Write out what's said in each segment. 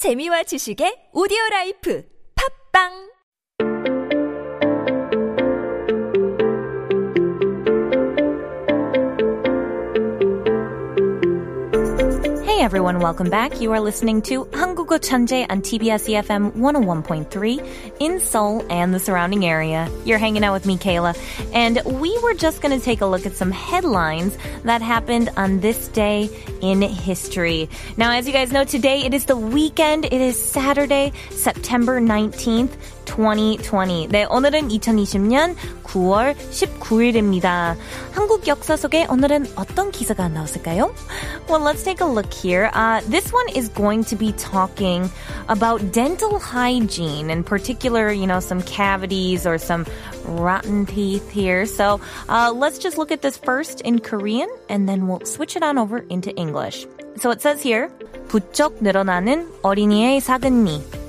재미와 지식의 오디오 라이프 팝빵 Hey everyone, welcome back. You are listening to 한국 어 천재 on TBS EFM 101.3 in Seoul and the surrounding area. You're hanging out with me, Kayla, and we were just going to take a look at some headlines that happened on this day in history. Now, as you guys know, today it is the weekend. It is Saturday, September 19th. 2020. 네, 오늘은 2020년 9월 19일입니다. 한국 역사 속에 오늘은 어떤 기사가 나왔을까요? Well, let's take a look here. Uh, this one is going to be talking about dental hygiene, in particular, you know, some cavities or some rotten teeth here. So uh, let's just look at this first in Korean, and then we'll switch it on over into English. So it says here, 부쩍 늘어나는 어린이의 사근니.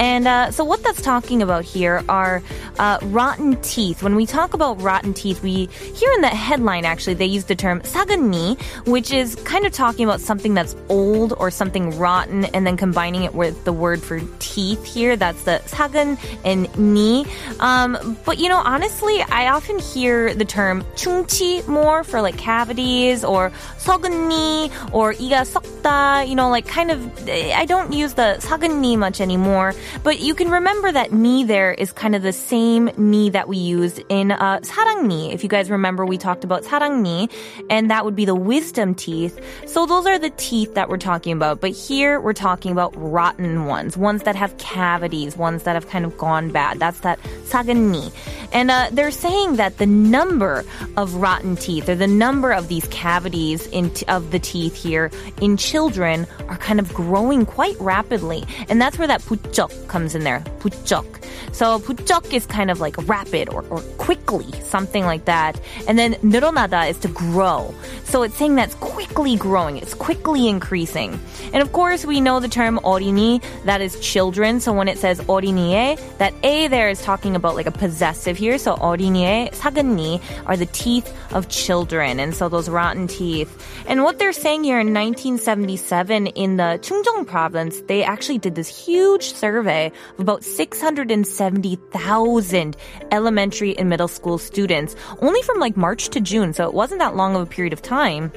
And uh, so, what that's talking about here are uh, rotten teeth. When we talk about rotten teeth, we here in the headline actually they use the term sagani, which is kind of talking about something that's old or something rotten, and then combining it with the word for teeth here. That's the sagan and ni. Um, but you know, honestly, I often hear the term chungchi more for like cavities or sagani or iga sokta. You know, like kind of I don't use the sagani much anymore. But you can remember that ni there is kind of the same ni that we used in uh, 사랑니. If you guys remember, we talked about 사랑니, and that would be the wisdom teeth. So those are the teeth that we're talking about. But here we're talking about rotten ones, ones that have cavities, ones that have kind of gone bad. That's that 사근니. And uh, they're saying that the number of rotten teeth, or the number of these cavities in t- of the teeth here in children, are kind of growing quite rapidly. And that's where that 부쩍 comes in there. 부쩍. So 부쩍 is kind of like rapid or, or quickly, something like that. And then 늘어나다 is to grow. So it's saying that's quickly growing. It's quickly increasing. And of course, we know the term 어린이, that is children. So when it says 어린이에, that A there is talking about like a possessive here. So 어린이에, 사근니 are the teeth of children. And so those rotten teeth. And what they're saying here in 1977 in the Chungcheong province, they actually did this huge survey of about 670,000 elementary and middle school students, only from like March to June. So it wasn't that long of a period of time.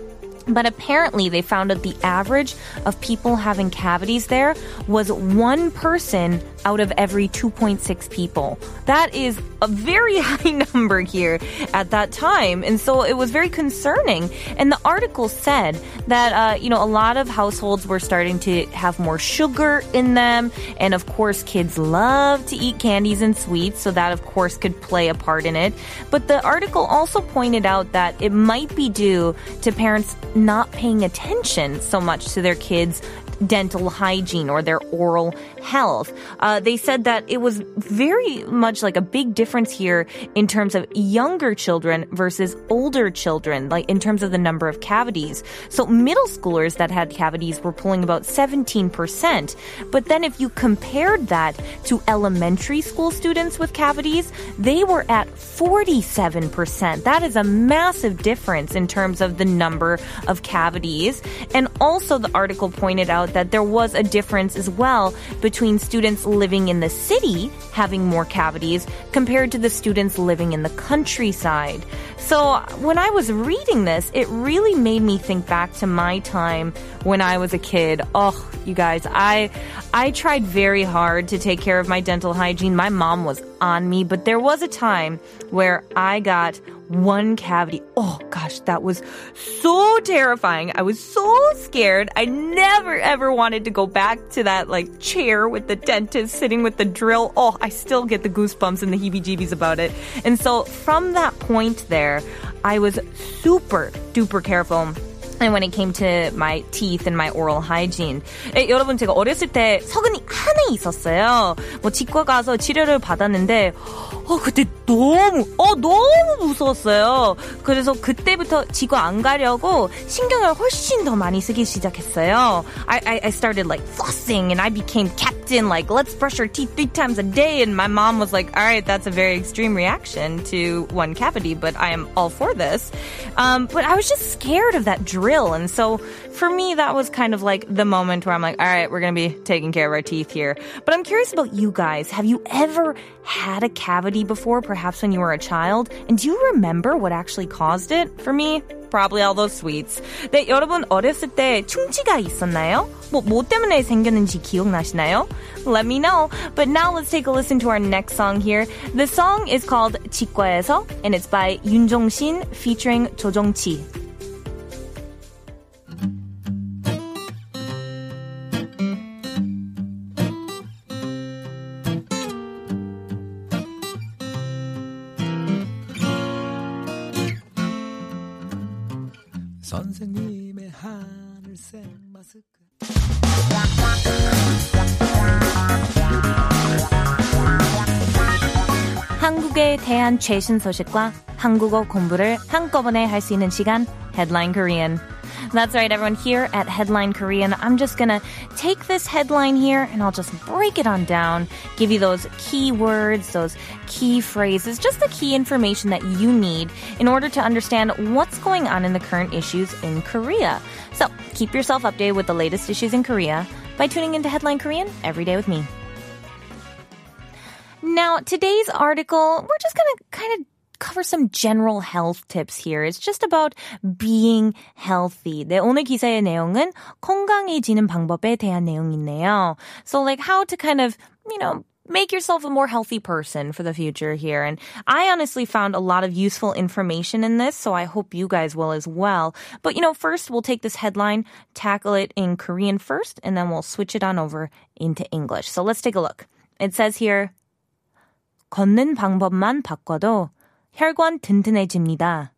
But apparently, they found that the average of people having cavities there was one person out of every 2.6 people. That is a very high number here at that time. And so it was very concerning. And the article said that, uh, you know, a lot of households were starting to have more sugar in them. And of course, kids love to eat candies and sweets. So that, of course, could play a part in it. But the article also pointed out that it might be due to parents not paying attention so much to their kids' dental hygiene or their oral health. Uh, they said that it was very much like a big difference here in terms of younger children versus older children, like in terms of the number of cavities. So middle schoolers that had cavities were pulling about 17%. But then if you compared that to elementary school students with cavities, they were at 47%. That is a massive difference in terms of the number of cavities. And also the article pointed out that there was a difference as well between students living in the city having more cavities compared to the students living in the countryside. So when I was reading this, it really made me think back to my time when I was a kid. Oh, you guys, I I tried very hard to take care of my dental hygiene. My mom was on me, but there was a time where I got one cavity. Oh gosh, that was so terrifying. I was so scared. I never ever wanted to go back to that like chair with the dentist sitting with the drill. Oh, I still get the goosebumps and the heebie jeebies about it. And so from that point there, I was super duper careful. And when it came to my teeth and my oral hygiene. 에, 여러분 제가 어렸을 때 서근이 하나 있었어요. 뭐 치과 가서 치료를 받았는데 어, 그때 너무, 어, 너무 무서웠어요. 그래서 그때부터 지구 안 가려고 신경을 훨씬 더 많이 쓰기 시작했어요. I, I, I started like flossing and I became captain, like, let's brush our teeth three times a day. And my mom was like, all right, that's a very extreme reaction to one cavity, but I am all for this. Um, but I was just scared of that drill. And so for me, that was kind of like the moment where I'm like, all right, we're going to be taking care of our teeth here. But I'm curious about you guys. Have you ever had a cavity before, perhaps when you were a child? And do you remember what actually caused it? For me, probably all those sweets. 네, 여러분 어렸을 때 충치가 있었나요? 뭐, 뭐 때문에 생겼는지 기억나시나요? Let me know. But now let's take a listen to our next song here. The song is called 치과에서 and it's by 윤종신 featuring 조정치. 선생님의 하늘색 마스크 한국에 대한 최신 소식과 한국어 공부를 한꺼번에 할 수 있는 시간 Headline Korean. That's right, everyone. Here at Headline Korean, I'm just gonna take this headline here and I'll just break it on down, give you those key words, those key phrases, just the key information that you need in order to understand what's going on in the current issues in Korea. So keep yourself updated with the latest issues in Korea by tuning into Headline Korean every day with me. Now, today's article, we're just going to kind of cover some general health tips here. It's just about being healthy. 네, 오늘 기사의 내용은 건강해지는 방법에 대한 내용이네요. So like how to kind of, you know, make yourself a more healthy person for the future here. And I honestly found a lot of useful information in this, so I hope you guys will as well. But you know, first we'll take this headline, tackle it in Korean first, and then we'll switch it on over into English. So let's take a look. It says here, 걷는 방법만 바꿔도 혈관 든든해집니다.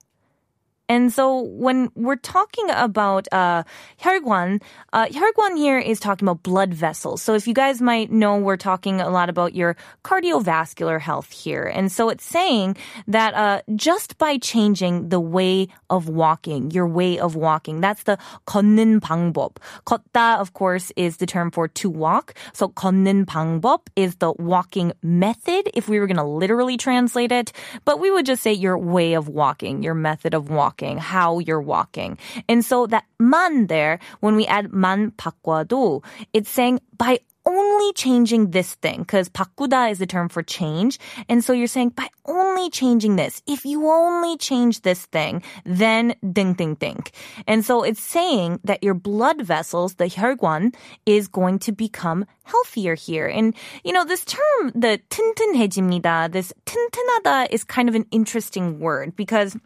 And so when we're talking about uh, 혈관, uh, 혈관 here is talking about blood vessels. So if you guys might know, we're talking a lot about your cardiovascular health here. And so it's saying that uh, just by changing the way of walking, your way of walking, that's the 걷는 방법. 걷다, of course, is the term for to walk. So 걷는 방법 is the walking method if we were going to literally translate it. But we would just say your way of walking, your method of walking walking, how you're walking. And so that man there, when we add man 바꿔도, it's saying by only changing this thing, because 바꾸다 is the term for change. And so you're saying by only changing this, if you only change this thing, then ding ding ding. And so it's saying that your blood vessels, the 혈관, is going to become healthier here. And you know, this term, the 튼튼해집니다, this 튼튼하다 is kind of an interesting word because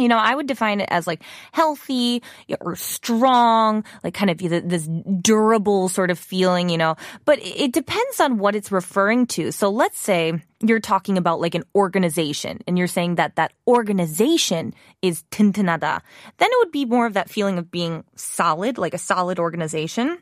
you know, I would define it as like healthy or strong, like kind of this durable sort of feeling, you know, but it depends on what it's referring to. So let's say you're talking about like an organization and you're saying that that organization is 튼튼하다. Then it would be more of that feeling of being solid, like a solid organization.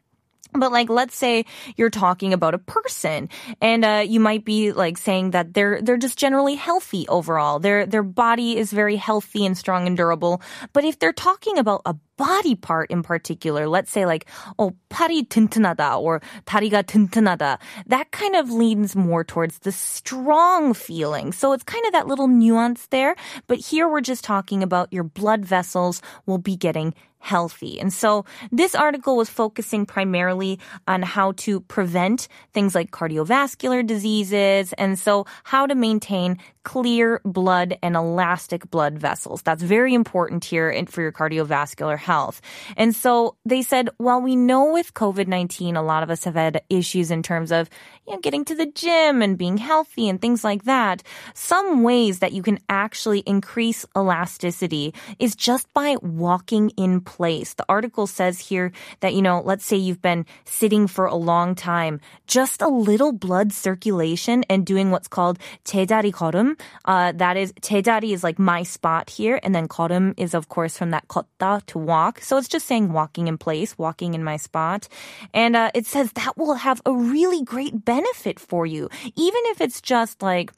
But like, let's say you're talking about a person and, uh, you might be like saying that they're, they're just generally healthy overall. Their, their body is very healthy and strong and durable. But if they're talking about a body part in particular, let's say like, oh, 팔이 튼튼하다 or 다리가 튼튼하다, that kind of leans more towards the strong feeling. So it's kind of that little nuance there. But here we're just talking about your blood vessels will be getting healthy. And so this article was focusing primarily on how to prevent things like cardiovascular diseases and so how to maintain clear blood and elastic blood vessels. That's very important here for your cardiovascular health. And so they said, well, we know with COVID-19, a lot of us have had issues in terms of you know, getting to the gym and being healthy and things like that. Some ways that you can actually increase elasticity is just by walking in place. The article says here that, you know, let's say you've been sitting for a long time, just a little blood circulation and doing what's called 제자리 걸음. Uh, that is, 제자리 is like my spot here. And then 걸음 is of course from that 걷다 to walk. So it's just saying walking in place, walking in my spot. And, uh, it says that will have a really great benefit for you. Even if it's just like,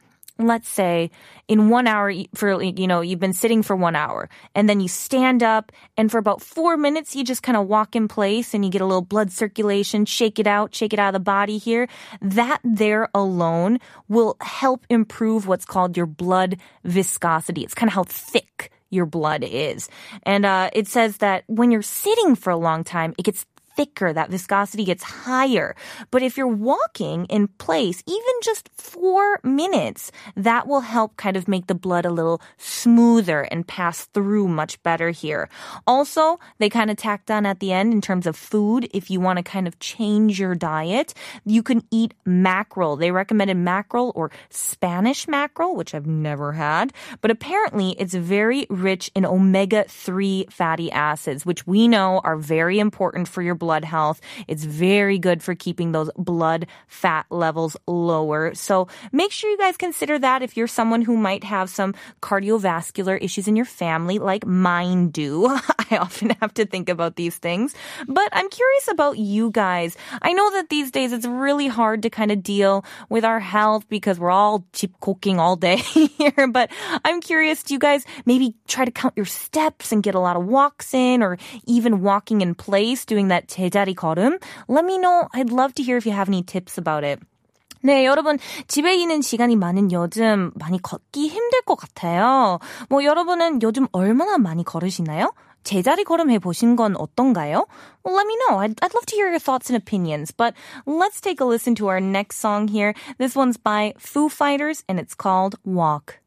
let's say in one hour for you know you've been sitting for one hour and then you stand up and for about four minutes you just kind of walk in place and you get a little blood circulation shake it out shake it out of the body here that there alone will help improve what's called your blood viscosity it's kind of how thick your blood is. And uh, it says that when you're sitting for a long time, it gets thicker, that viscosity gets higher. But if you're walking in place, even just four minutes, that will help kind of make the blood a little smoother and pass through much better here. Also, they kind of tacked on at the end in terms of food. If you want to kind of change your diet, you can eat mackerel. They recommended mackerel or Spanish mackerel, which I've never had, but apparently it's very rich in omega 3 fatty acids, which we know are very important for your blood health. It's very good for keeping those blood fat levels lower. So make sure you guys consider that if you're someone who might have some cardiovascular issues in your family, like mine do. I often have to think about these things. But I'm curious about you guys. I know that these days it's really hard to kind of deal with our health because we're all chip cooking all day here. But I'm curious, do you guys maybe try to count your steps and get a lot of walks in or even walking in place, doing that 제자리 걸음? Let me know. I'd love to hear if you have any tips about it. 네, 여러분, 집에 있는 시간이 많은 요즘 많이 걷기 힘들 것 같아요. 뭐, 여러분은 요즘 얼마나 많이 걸으시나요? 제자리 걸음 해보신 건 어떤가요? Well, let me know. I'd, I'd love to hear your thoughts and opinions. But let's take a listen to our next song here. This one's by Foo Fighters and it's called Walk.